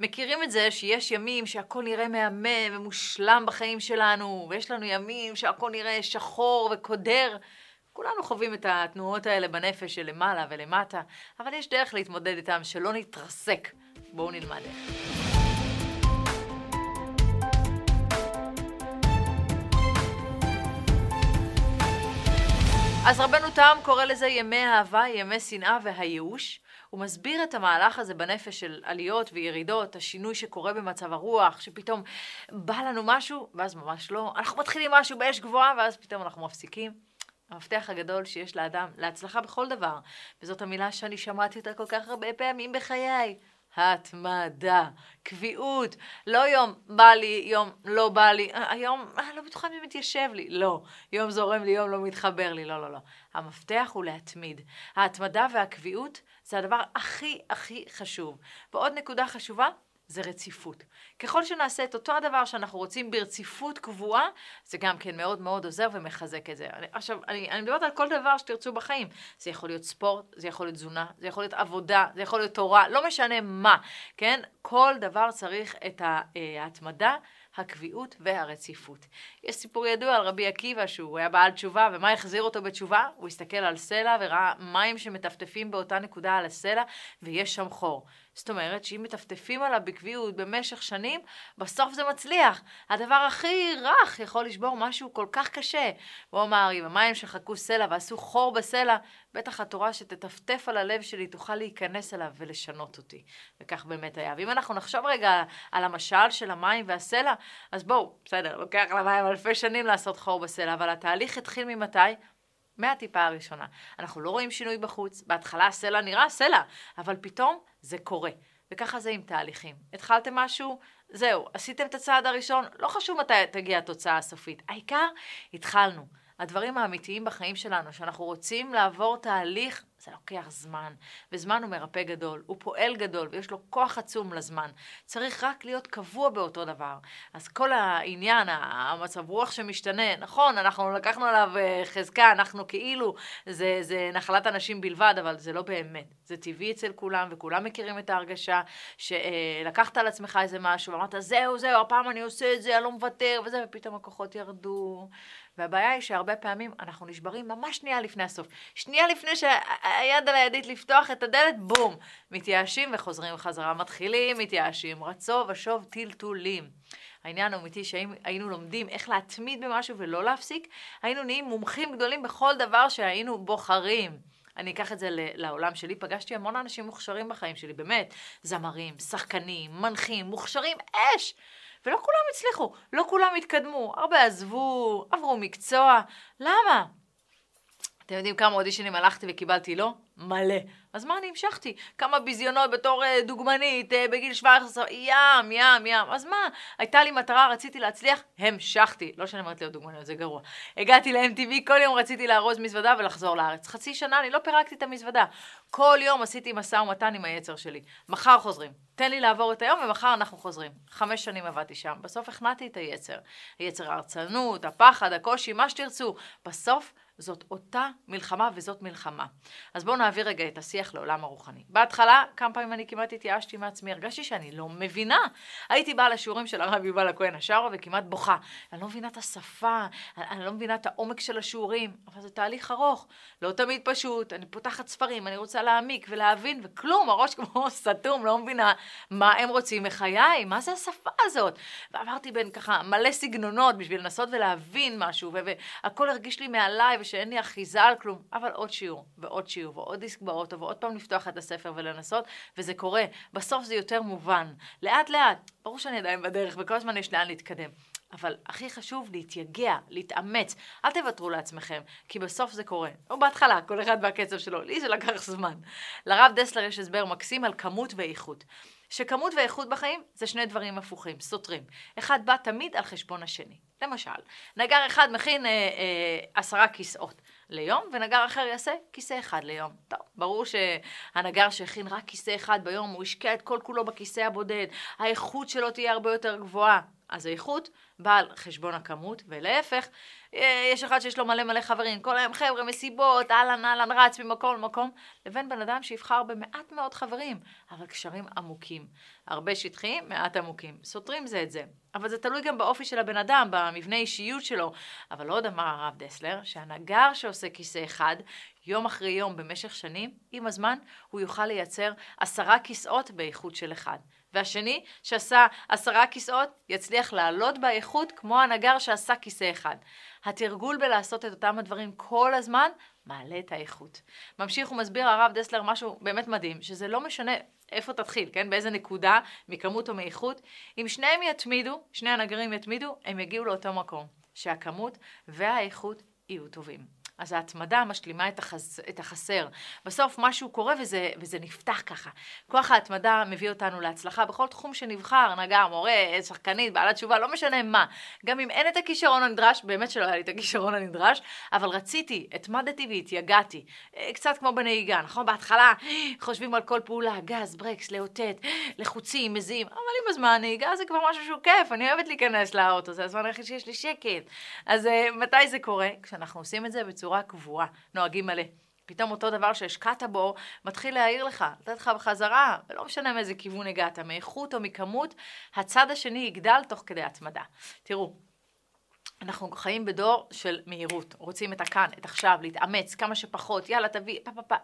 מכירים את זה שיש ימים שהכל נראה מהמם ומושלם בחיים שלנו, ויש לנו ימים שהכל נראה שחור וקודר. כולנו חווים את התנועות האלה בנפש של למעלה ולמטה, אבל יש דרך להתמודד איתם שלא נתרסק. בואו נלמד איך. אז רבנו תם קורא לזה ימי האהבה, ימי שנאה והייאוש. הוא מסביר את המהלך הזה בנפש של עליות וירידות, השינוי שקורה במצב הרוח, שפתאום בא לנו משהו, ואז ממש לא. אנחנו מתחילים משהו באש גבוהה, ואז פתאום אנחנו מפסיקים. המפתח הגדול שיש לאדם להצלחה בכל דבר, וזאת המילה שאני שמעתי אותה כל כך הרבה פעמים בחיי. התמדה, קביעות, לא יום בא לי, יום לא בא לי, היום אה, לא בטוחה אם מתיישב לי, לא, יום זורם לי, יום לא מתחבר לי, לא, לא, לא. המפתח הוא להתמיד. ההתמדה והקביעות זה הדבר הכי הכי חשוב. ועוד נקודה חשובה, זה רציפות. ככל שנעשה את אותו הדבר שאנחנו רוצים ברציפות קבועה, זה גם כן מאוד מאוד עוזר ומחזק את זה. אני, עכשיו, אני, אני מדברת על כל דבר שתרצו בחיים. זה יכול להיות ספורט, זה יכול להיות תזונה, זה יכול להיות עבודה, זה יכול להיות תורה, לא משנה מה, כן? כל דבר צריך את אה, ההתמדה. הקביעות והרציפות. יש סיפור ידוע על רבי עקיבא שהוא היה בעל תשובה, ומה החזיר אותו בתשובה? הוא הסתכל על סלע וראה מים שמטפטפים באותה נקודה על הסלע, ויש שם חור. זאת אומרת שאם מטפטפים עליו בקביעות במשך שנים, בסוף זה מצליח. הדבר הכי רך יכול לשבור משהו כל כך קשה. הוא אמר, אם המים שחקו סלע ועשו חור בסלע, בטח התורה שתטפטף על הלב שלי תוכל להיכנס אליו ולשנות אותי. וכך באמת היה. ואם אנחנו נחשוב רגע על המשל של המים והסלע, אז בואו, בסדר, לוקח למים אלפי שנים לעשות חור בסלע, אבל התהליך התחיל ממתי? מהטיפה הראשונה. אנחנו לא רואים שינוי בחוץ, בהתחלה הסלע נראה סלע, אבל פתאום זה קורה. וככה זה עם תהליכים. התחלתם משהו, זהו, עשיתם את הצעד הראשון, לא חשוב מתי תגיע התוצאה הסופית. העיקר, התחלנו. הדברים האמיתיים בחיים שלנו, שאנחנו רוצים לעבור תהליך זה לוקח זמן, וזמן הוא מרפא גדול, הוא פועל גדול ויש לו כוח עצום לזמן. צריך רק להיות קבוע באותו דבר. אז כל העניין, המצב רוח שמשתנה, נכון, אנחנו לקחנו עליו אה, חזקה, אנחנו כאילו, זה, זה נחלת אנשים בלבד, אבל זה לא באמת. זה טבעי אצל כולם, וכולם מכירים את ההרגשה שלקחת על עצמך איזה משהו, ואמרת, זהו, זהו, הפעם אני עושה את זה, אני לא מוותר, וזה, ופתאום הכוחות ירדו. והבעיה היא שהרבה פעמים אנחנו נשברים ממש שנייה לפני הסוף. שנייה לפני שהיד על הידית לפתוח את הדלת, בום, מתייאשים וחוזרים חזרה. מתחילים, מתייאשים, רצו ושוב טלטולים. העניין האמיתי שאם היינו לומדים איך להתמיד במשהו ולא להפסיק, היינו נהיים מומחים גדולים בכל דבר שהיינו בוחרים. אני אקח את זה לעולם שלי, פגשתי המון אנשים מוכשרים בחיים שלי, באמת, זמרים, שחקנים, מנחים, מוכשרים אש. ולא כולם הצליחו, לא כולם התקדמו, הרבה עזבו, עברו מקצוע, למה? אתם יודעים כמה אודישנים הלכתי וקיבלתי לא? מלא. אז מה אני המשכתי? כמה ביזיונות בתור uh, דוגמנית uh, בגיל 17, ים, ים, ים. אז מה? הייתה לי מטרה, רציתי להצליח, המשכתי. לא שאני אומרת להיות דוגמנית, זה גרוע. הגעתי ל-MTV, כל יום רציתי לארוז מזוודה ולחזור לארץ. חצי שנה אני לא פירקתי את המזוודה. כל יום עשיתי משא ומתן עם היצר שלי. מחר חוזרים. תן לי לעבור את היום ומחר אנחנו חוזרים. חמש שנים עבדתי שם. בסוף הכנעתי את היצר. היצר ההרצנות, הפחד, הקושי, מה שתרצו. בסוף זאת אותה מלחמה וזאת מלחמה. אז בואו נעביר רגע את השיח לעולם הרוחני. בהתחלה, כמה פעמים אני כמעט התייאשתי מעצמי, הרגשתי שאני לא מבינה. הייתי באה לשיעורים של הרב יובל הכהן השארה וכמעט בוכה. אני לא מבינה את השפה, אני לא מבינה את העומק של השיעורים, אבל זה תהליך ארוך, לא תמיד פשוט. אני פותחת ספרים, אני רוצה להעמיק ולהבין, וכלום, הראש כמו סתום, לא מבינה מה הם רוצים מחיי, מה זה השפה הזאת. ועברתי בין ככה מלא סגנונות בשביל לנסות ולהבין משהו, והכל הרגיש לי מעליי, שאין לי אחיזה על כלום, אבל עוד שיעור, ועוד שיעור, ועוד דיסק באוטו, ועוד פעם לפתוח את הספר ולנסות, וזה קורה. בסוף זה יותר מובן. לאט לאט, ברור שאני עדיין בדרך, וכל הזמן יש לאן להתקדם. אבל הכי חשוב להתייגע, להתאמץ. אל תוותרו לעצמכם, כי בסוף זה קורה. או בהתחלה, כל אחד והקצב שלו. לי זה לקח זמן. לרב דסלר יש הסבר מקסים על כמות ואיכות. שכמות ואיכות בחיים זה שני דברים הפוכים, סותרים. אחד בא תמיד על חשבון השני. למשל, נגר אחד מכין אה, אה, עשרה כיסאות ליום, ונגר אחר יעשה כיסא אחד ליום. טוב, ברור שהנגר שהכין רק כיסא אחד ביום, הוא השקיע את כל כולו בכיסא הבודד, האיכות שלו תהיה הרבה יותר גבוהה. אז האיכות באה על חשבון הכמות, ולהפך, אה, יש אחד שיש לו מלא מלא חברים, כל היום חבר'ה, מסיבות, אהלן אהלן רץ ממקום למקום, לבין בן אדם שיבחר במעט מאוד חברים, אבל קשרים עמוקים. הרבה שטחיים, מעט עמוקים. סותרים זה את זה. אבל זה תלוי גם באופי של הבן אדם, במבנה אישיות שלו. אבל עוד אמר הרב דסלר, שהנגר שעושה כיסא אחד, יום אחרי יום במשך שנים, עם הזמן הוא יוכל לייצר עשרה כיסאות באיכות של אחד. והשני, שעשה עשרה כיסאות, יצליח לעלות באיכות כמו הנגר שעשה כיסא אחד. התרגול בלעשות את אותם הדברים כל הזמן, מעלה את האיכות. ממשיך ומסביר הרב דסלר משהו באמת מדהים, שזה לא משנה איפה תתחיל, כן? באיזה נקודה, מכמות או מאיכות. אם שניהם יתמידו, שני הנגרים יתמידו, הם יגיעו לאותו מקום, שהכמות והאיכות יהיו טובים. אז ההתמדה משלימה את, החס, את החסר. בסוף משהו קורה וזה, וזה נפתח ככה. כוח ההתמדה מביא אותנו להצלחה בכל תחום שנבחר, נגר, מורה, שחקנית, בעלת תשובה, לא משנה מה. גם אם אין את הכישרון הנדרש, באמת שלא היה לי את הכישרון הנדרש, אבל רציתי, התמדתי והתייגעתי. אה, קצת כמו בנהיגה, נכון? בהתחלה חושבים על כל פעולה, גז, ברקס, לאותת, לחוצים, מזיעים, אבל עם הזמן נהיגה זה כבר משהו שהוא כיף, אני אוהבת להיכנס לאוטו, זה הזמן היחיד שיש לי שקט. אז uh, מתי זה קורה? כשאנחנו עושים את זה בצורה... בצורה קבועה, נוהגים מלא. פתאום אותו דבר שהשקעת בו מתחיל להעיר לך, לתת לך בחזרה, ולא משנה מאיזה כיוון הגעת, מאיכות או מכמות, הצד השני יגדל תוך כדי התמדה. תראו, אנחנו חיים בדור של מהירות, רוצים את הכאן, את עכשיו, להתאמץ כמה שפחות, יאללה תביא, פה פה פה.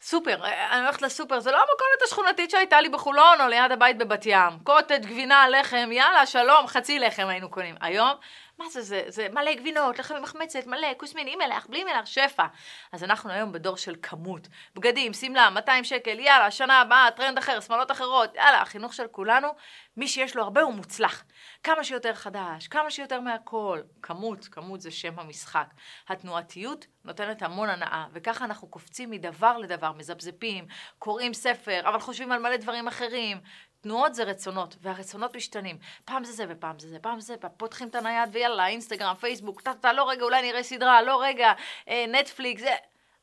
סופר, אני הולכת לסופר, זה לא המכולת השכונתית שהייתה לי בחולון או ליד הבית בבת ים. קוטג', גבינה, לחם, יאללה, שלום, חצי לחם היינו קונים. היום מה זה, זה, זה מלא גבינות, לחם מחמצת, מלא, כוסמין, עם מלח, בלי מלח, שפע. אז אנחנו היום בדור של כמות. בגדים, שמלה, 200 שקל, יאללה, שנה הבאה, טרנד אחר, שמלות אחרות, יאללה, החינוך של כולנו, מי שיש לו הרבה הוא מוצלח. כמה שיותר חדש, כמה שיותר מהכל. כמות, כמות זה שם המשחק. התנועתיות נותנת המון הנאה, וככה אנחנו קופצים מדבר לדבר, מזפזפים, קוראים ספר, אבל חושבים על מלא דברים אחרים. תנועות זה רצונות, והרצונות משתנים. פעם זה זה ופעם זה זה, פעם זה, פותחים את הנייד ויאללה, אינסטגרם, פייסבוק, טה-טה, לא רגע, אולי נראה סדרה, לא רגע, אה, נטפליקס, זה...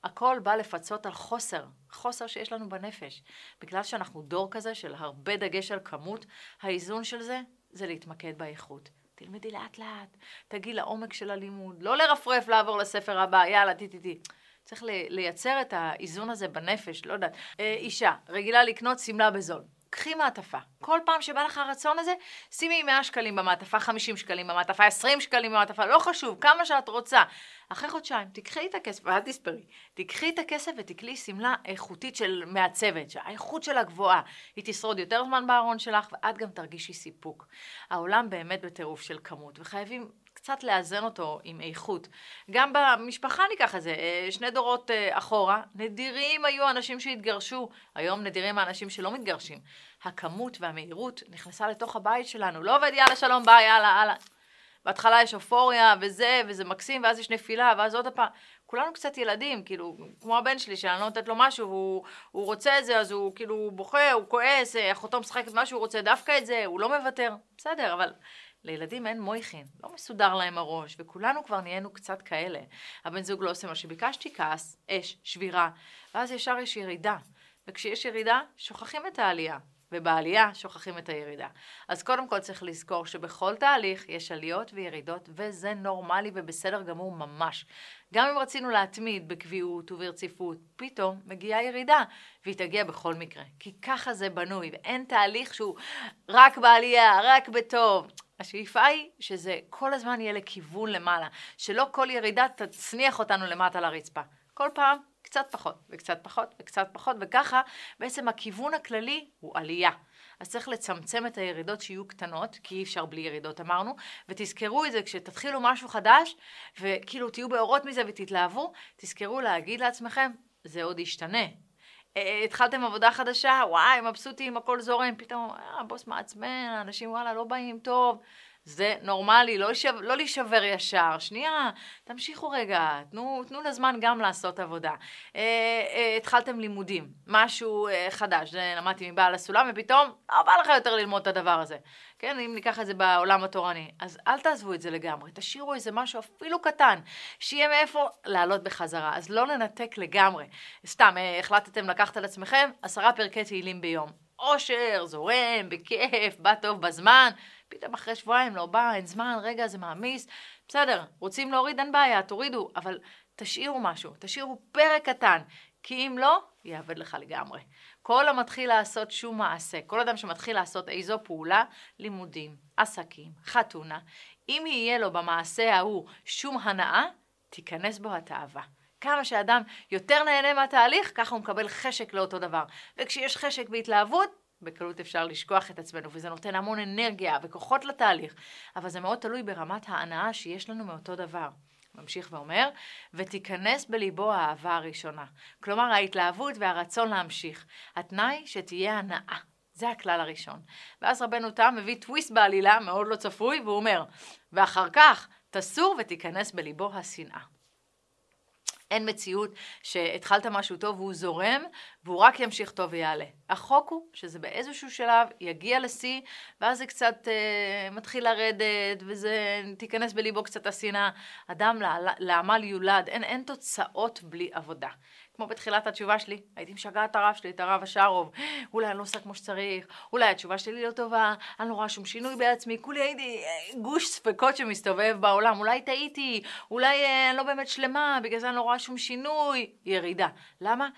הכל בא לפצות על חוסר, חוסר שיש לנו בנפש. בגלל שאנחנו דור כזה של הרבה דגש על כמות, האיזון של זה, זה להתמקד באיכות. תלמדי לאט לאט, תגיעי לעומק של הלימוד, לא לרפרף לעבור לספר הבא, יאללה, טי טי טי. צריך לייצר את האיזון הזה בנפש, לא יודעת. אה, אישה, רגילה לקנות שמלה בזול. קחי מעטפה. כל פעם שבא לך הרצון הזה, שימי 100 שקלים במעטפה, 50 שקלים במעטפה, 20 שקלים במעטפה, לא חשוב, כמה שאת רוצה. אחרי חודשיים, תקחי את הכסף, ואל תספרי, תקחי את הכסף ותקלי שמלה איכותית של מעצבת, שהאיכות שלה גבוהה. היא תשרוד יותר זמן בארון שלך, ואת גם תרגישי סיפוק. העולם באמת בטירוף של כמות, וחייבים קצת לאזן אותו עם איכות. גם במשפחה ניקח את זה, אה, שני דורות אה, אחורה, נדירים היו אנשים שהתגרשו, היום נדירים האנשים שלא מתגרשים. הכמות והמהירות נכנסה לתוך הבית שלנו, לא עובד יאללה שלום ביי יאללה יאללה. בהתחלה יש אופוריה וזה, וזה מקסים, ואז יש נפילה, ואז עוד פעם. כולנו קצת ילדים, כאילו, כמו הבן שלי, שאני לא נותנת לו משהו, והוא הוא רוצה את זה, אז הוא כאילו בוכה, הוא כועס, אה, אחותו משחקת משהו, הוא רוצה דווקא את זה, הוא לא מוותר. בסדר, אבל לילדים אין מויכין, לא מסודר להם הראש, וכולנו כבר נהיינו קצת כאלה. הבן זוג לא עושה מה שביקשתי, כעס, אש, שבירה, ואז ישר יש ירידה. וכשיש ירידה, שוכחים את העלייה. ובעלייה שוכחים את הירידה. אז קודם כל צריך לזכור שבכל תהליך יש עליות וירידות, וזה נורמלי ובסדר גמור ממש. גם אם רצינו להתמיד בקביעות וברציפות, פתאום מגיעה ירידה, והיא תגיע בכל מקרה. כי ככה זה בנוי, ואין תהליך שהוא רק בעלייה, רק בטוב. השאיפה היא שזה כל הזמן יהיה לכיוון למעלה, שלא כל ירידה תצניח אותנו למטה לרצפה. כל פעם קצת פחות, וקצת פחות, וקצת פחות, וככה בעצם הכיוון הכללי הוא עלייה. אז צריך לצמצם את הירידות שיהיו קטנות, כי אי אפשר בלי ירידות אמרנו, ותזכרו את זה כשתתחילו משהו חדש, וכאילו תהיו באורות מזה ותתלהבו, תזכרו להגיד לעצמכם, זה עוד ישתנה. אה, אה, התחלתם עבודה חדשה, וואי, מבסוטים, הכל זורם, פתאום, אה, הבוס מעצבן, האנשים וואלה לא באים טוב. זה נורמלי, לא, לשבר, לא להישבר ישר. שנייה, תמשיכו רגע, תנו, תנו לזמן גם לעשות עבודה. אה, אה, התחלתם לימודים, משהו אה, חדש, זה למדתי מבעל הסולם, ופתאום לא בא לך יותר ללמוד את הדבר הזה. כן, אם ניקח את זה בעולם התורני. אז אל תעזבו את זה לגמרי, תשאירו איזה משהו אפילו קטן, שיהיה מאיפה לעלות בחזרה. אז לא לנתק לגמרי. סתם, אה, החלטתם לקחת על עצמכם עשרה פרקי תהילים ביום. אושר, זורם, בכיף, בא טוב בזמן, פתאום אחרי שבועיים לא בא, אין זמן, רגע, זה מעמיס. בסדר, רוצים להוריד, אין בעיה, תורידו, אבל תשאירו משהו, תשאירו פרק קטן, כי אם לא, יאבד לך לגמרי. כל המתחיל לעשות שום מעשה, כל אדם שמתחיל לעשות איזו פעולה, לימודים, עסקים, חתונה, אם יהיה לו במעשה ההוא שום הנאה, תיכנס בו התאווה. כמה שאדם יותר נהנה מהתהליך, ככה הוא מקבל חשק לאותו דבר. וכשיש חשק והתלהבות, בקלות אפשר לשכוח את עצמנו, וזה נותן המון אנרגיה וכוחות לתהליך, אבל זה מאוד תלוי ברמת ההנאה שיש לנו מאותו דבר. ממשיך ואומר, ותיכנס בליבו האהבה הראשונה. כלומר, ההתלהבות והרצון להמשיך. התנאי שתהיה הנאה. זה הכלל הראשון. ואז רבנו תם מביא טוויסט בעלילה, מאוד לא צפוי, והוא אומר, ואחר כך תסור ותיכנס בליבו השנאה. אין מציאות שהתחלת משהו טוב והוא זורם, והוא רק ימשיך טוב ויעלה. החוק הוא שזה באיזשהו שלב יגיע לשיא, ואז זה קצת אה, מתחיל לרדת, וזה, תיכנס בליבו קצת השנאה. אדם לעמל יולד, אין, אין תוצאות בלי עבודה. כמו בתחילת התשובה שלי, הייתי משגעת את הרב שלי, את הרב השארוב, אולי אני לא עושה כמו שצריך, אולי התשובה שלי לא טובה, אני לא רואה שום שינוי בעצמי, כולי הייתי אה, גוש ספקות שמסתובב בעולם, אולי טעיתי, אולי אה, אני לא באמת שלמה, בגלל זה אני לא רואה שום שינוי, ירידה. למה?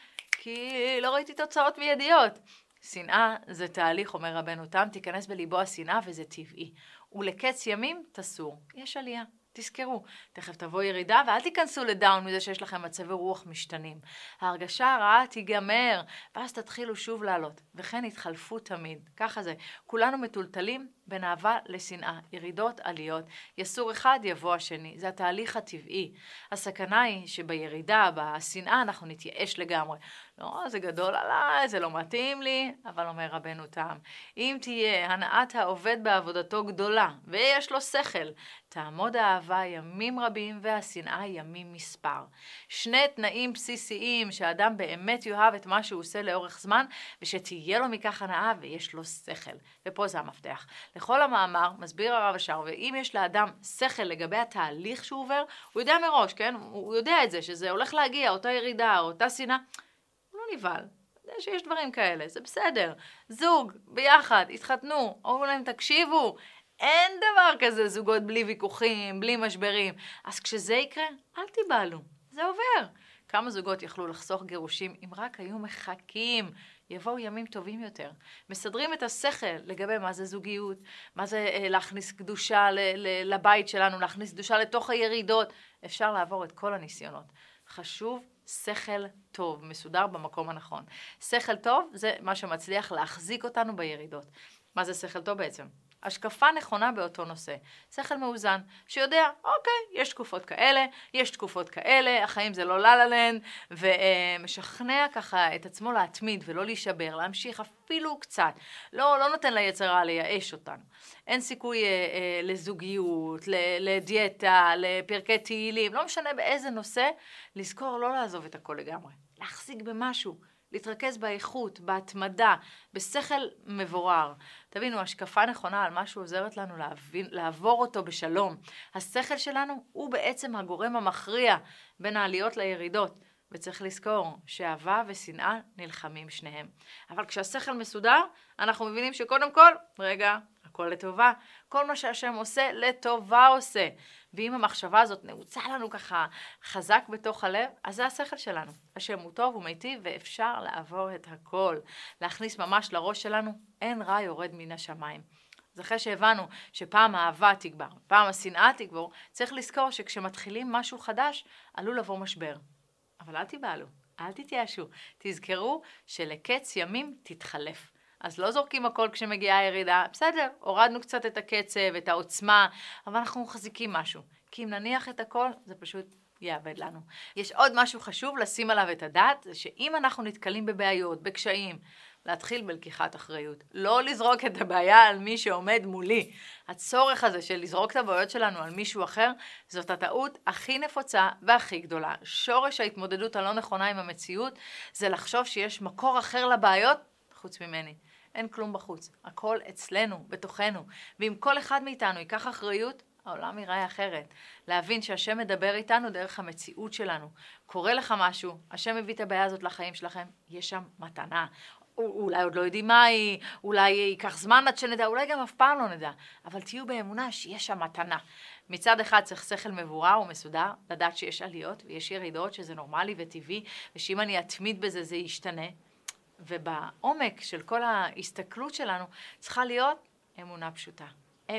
כי לא ראיתי תוצאות מיידיות. שנאה זה תהליך, אומר רבנו תם, תיכנס בליבו השנאה וזה טבעי. ולקץ ימים תסור. יש עלייה. תזכרו, תכף תבוא ירידה ואל תיכנסו לדאון מזה שיש לכם מצבי רוח משתנים. ההרגשה הרעה תיגמר, ואז תתחילו שוב לעלות, וכן יתחלפו תמיד. ככה זה. כולנו מטולטלים בין אהבה לשנאה, ירידות, עליות. יסור אחד יבוא השני, זה התהליך הטבעי. הסכנה היא שבירידה, בשנאה, אנחנו נתייאש לגמרי. לא, זה גדול עליי, זה לא מתאים לי, אבל אומר רבנו תם, אם תהיה הנעת העובד בעבודתו גדולה, ויש לו שכל, תעמוד האהבה ימים רבים והשנאה ימים מספר. שני תנאים בסיסיים שאדם באמת יאהב את מה שהוא עושה לאורך זמן, ושתהיה לו מכך הנאה ויש לו שכל. ופה זה המפתח. לכל המאמר, מסביר הרב אשר, ואם יש לאדם שכל לגבי התהליך שהוא עובר, הוא יודע מראש, כן? הוא יודע את זה, שזה הולך להגיע, אותה ירידה, אותה שנאה. הוא לא נבהל. יודע שיש דברים כאלה, זה בסדר. זוג, ביחד, התחתנו, אמרו להם, תקשיבו, אין דבר כזה זוגות בלי ויכוחים, בלי משברים. אז כשזה יקרה, אל תיבהלו, זה עובר. כמה זוגות יכלו לחסוך גירושים אם רק היו מחכים יבואו ימים טובים יותר. מסדרים את השכל לגבי מה זה זוגיות, מה זה אה, להכניס קדושה לבית שלנו, להכניס קדושה לתוך הירידות. אפשר לעבור את כל הניסיונות. חשוב שכל טוב, מסודר במקום הנכון. שכל טוב זה מה שמצליח להחזיק אותנו בירידות. מה זה שכל טוב בעצם? השקפה נכונה באותו נושא. שכל מאוזן, שיודע, אוקיי, יש תקופות כאלה, יש תקופות כאלה, החיים זה לא לה לנד, ומשכנע ככה את עצמו להתמיד ולא להישבר, להמשיך אפילו קצת. לא, לא נותן ליצרה לייאש אותנו. אין סיכוי אה, אה, לזוגיות, לדיאטה, לפרקי תהילים, לא משנה באיזה נושא, לזכור לא לעזוב את הכל לגמרי. להחזיק במשהו. להתרכז באיכות, בהתמדה, בשכל מבורר. תבינו, השקפה נכונה על משהו עוזרת לנו להבין, לעבור אותו בשלום. השכל שלנו הוא בעצם הגורם המכריע בין העליות לירידות. וצריך לזכור שאהבה ושנאה נלחמים שניהם. אבל כשהשכל מסודר, אנחנו מבינים שקודם כל, רגע, הכל לטובה. כל מה שהשם עושה, לטובה עושה. ואם המחשבה הזאת נעוצה לנו ככה חזק בתוך הלב, אז זה השכל שלנו. השם הוא טוב, הוא מיטיב, ואפשר לעבור את הכל. להכניס ממש לראש שלנו, אין רע יורד מן השמיים. אז אחרי שהבנו שפעם האהבה תגבר, פעם השנאה תגבור, צריך לזכור שכשמתחילים משהו חדש, עלול לבוא משבר. אבל אל תיבהלו, אל תתייאשו. תזכרו שלקץ ימים תתחלף. אז לא זורקים הכל כשמגיעה הירידה, בסדר, הורדנו קצת את הקצב, את העוצמה, אבל אנחנו מחזיקים משהו. כי אם נניח את הכל, זה פשוט יאבד לנו. יש עוד משהו חשוב לשים עליו את הדעת, זה שאם אנחנו נתקלים בבעיות, בקשיים, להתחיל בלקיחת אחריות. לא לזרוק את הבעיה על מי שעומד מולי. הצורך הזה של לזרוק את הבעיות שלנו על מישהו אחר, זאת הטעות הכי נפוצה והכי גדולה. שורש ההתמודדות הלא נכונה עם המציאות, זה לחשוב שיש מקור אחר לבעיות חוץ ממני. אין כלום בחוץ, הכל אצלנו, בתוכנו. ואם כל אחד מאיתנו ייקח אחריות, העולם ייראה אחרת. להבין שהשם מדבר איתנו דרך המציאות שלנו. קורה לך משהו, השם מביא את הבעיה הזאת לחיים שלכם, יש שם מתנה. אולי עוד לא יודעים מה היא, אולי ייקח זמן עד שנדע, אולי גם אף פעם לא נדע, אבל תהיו באמונה שיש שם מתנה. מצד אחד צריך שכל מבורר ומסודר, לדעת שיש עליות ויש ירידות, שזה נורמלי וטבעי, ושאם אני אתמיד בזה זה ישתנה. ובעומק של כל ההסתכלות שלנו צריכה להיות אמונה פשוטה.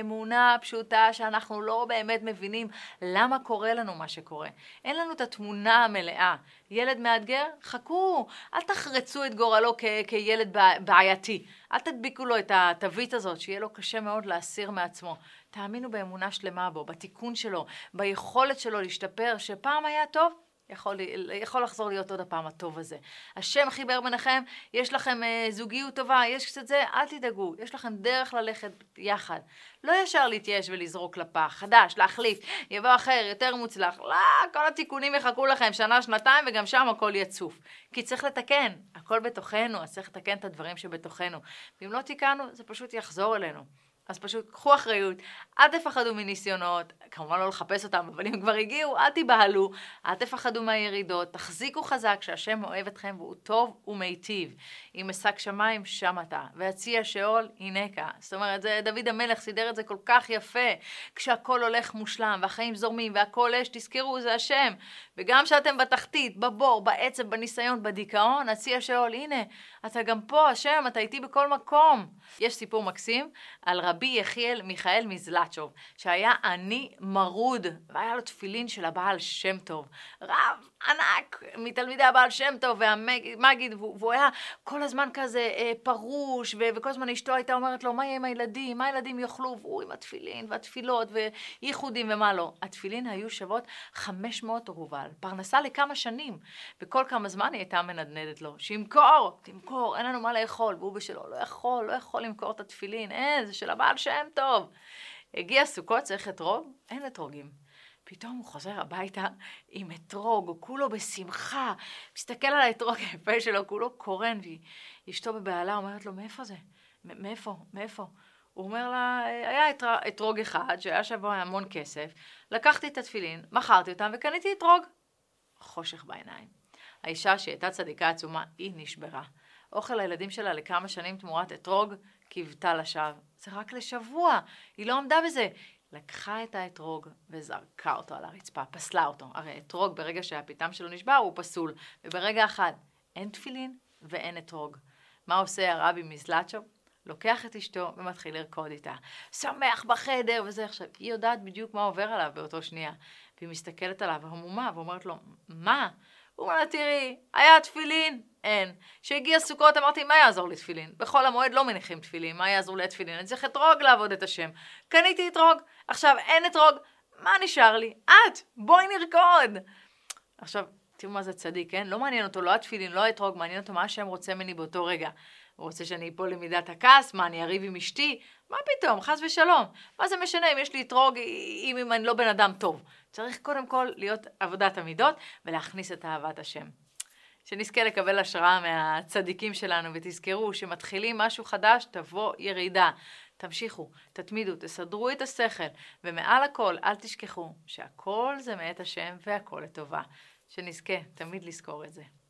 אמונה פשוטה שאנחנו לא באמת מבינים למה קורה לנו מה שקורה. אין לנו את התמונה המלאה. ילד מאתגר? חכו, אל תחרצו את גורלו כ- כילד בעייתי. אל תדביקו לו את התווית הזאת, שיהיה לו קשה מאוד להסיר מעצמו. תאמינו באמונה שלמה בו, בתיקון שלו, ביכולת שלו להשתפר, שפעם היה טוב, יכול, יכול לחזור להיות עוד הפעם הטוב הזה. השם חיבר ביניכם, יש לכם אה, זוגיות טובה, יש קצת זה, אל תדאגו, יש לכם דרך ללכת יחד. לא ישר להתייאש ולזרוק לפח, חדש, להחליף, יבוא אחר, יותר מוצלח. לא, כל התיקונים יחכו לכם שנה, שנתיים, וגם שם הכל יצוף. כי צריך לתקן, הכל בתוכנו, אז צריך לתקן את הדברים שבתוכנו. ואם לא תיקנו, זה פשוט יחזור אלינו. אז פשוט קחו אחריות, אל תפחדו מניסיונות, כמובן לא לחפש אותם, אבל אם כבר הגיעו, אל תיבהלו, אל תפחדו מהירידות, תחזיקו חזק שהשם אוהב אתכם והוא טוב ומיטיב. אם אשק שמיים, שם אתה, והציע שאול, הנקה. זאת אומרת, זה, דוד המלך סידר את זה כל כך יפה. כשהכול הולך מושלם, והחיים זורמים, והכל אש, תזכרו, זה השם. וגם כשאתם בתחתית, בבור, בעצב, בניסיון, בדיכאון, הציע שאול, הנה, אתה גם פה, השם, אתה איתי בכל מקום. יש סיפור מקסים על רבי יחיאל מיכאל מזלצ'וב, שהיה עני מרוד, והיה לו תפילין של הבעל שם טוב. רב ענק מתלמידי הבעל שם טוב והמגיד, והוא היה כל הזמן כזה אה, פרוש, וכל הזמן אשתו הייתה אומרת לו, מה יהיה עם הילדים, מה הילדים יאכלו, והוא עם התפילין והתפילות וייחודים ומה לא. התפילין היו שוות 500 רובל, פרנסה לכמה שנים, וכל כמה זמן היא הייתה מנדנדת לו, שימכור, תמכור, אין לנו מה לאכול, והוא בשלו, לא יכול, לא יכול למכור את התפילין, אין, זה של הבעל שם טוב. הגיע סוכות, צריך אתרוג, אין אתרוגים. פתאום הוא חוזר הביתה עם אתרוג, הוא כולו בשמחה, מסתכל על האתרוג היפה שלו, כולו קורן, ואשתו בבהלה אומרת לו, מאיפה זה? מאיפה? מאיפה? הוא אומר לה, היה אתרוג אחד שהיה שווה המון כסף, לקחתי את התפילין, מכרתי אותם וקניתי אתרוג. חושך בעיניים. האישה שהייתה צדיקה עצומה, היא נשברה. אוכל לילדים שלה לכמה שנים תמורת אתרוג, קיוותה לשווא. זה רק לשבוע, היא לא עמדה בזה. לקחה את האתרוג וזרקה אותו על הרצפה, פסלה אותו. הרי אתרוג ברגע שהפיתם שלו נשבר הוא פסול, וברגע אחד אין תפילין ואין אתרוג. מה עושה הרבי מזלצ'וב? לוקח את אשתו ומתחיל לרקוד איתה. שמח בחדר וזה עכשיו. היא יודעת בדיוק מה עובר עליו באותו שנייה. והיא מסתכלת עליו המומה ואומרת לו, מה? הוא אומר לה, תראי, היה תפילין, אין. כשהגיע סוכות אמרתי, מה יעזור לי תפילין? בחול המועד לא מניחים תפילין, מה יעזור לי התפילין? אני צריך אתרוג לעבוד את השם. קניתי אתרוג, עכשיו אין אתרוג, מה נשאר לי? את, בואי נרקוד. עכשיו, תראו מה זה צדיק, כן? לא מעניין אותו לא התפילין, לא האתרוג, מעניין אותו מה השם רוצה ממני באותו רגע. הוא רוצה שאני אפול למידת הכעס? מה, אני אריב עם אשתי? מה פתאום, חס ושלום. מה זה משנה אם יש לי אתרוג, אם, אם אני לא בן אדם טוב. צריך קודם כל להיות עבודת המידות ולהכניס את אהבת השם. שנזכה לקבל השראה מהצדיקים שלנו, ותזכרו שמתחילים משהו חדש, תבוא ירידה. תמשיכו, תתמידו, תסדרו את השכל, ומעל הכל, אל תשכחו שהכל זה מאת השם והכל לטובה. שנזכה תמיד לזכור את זה.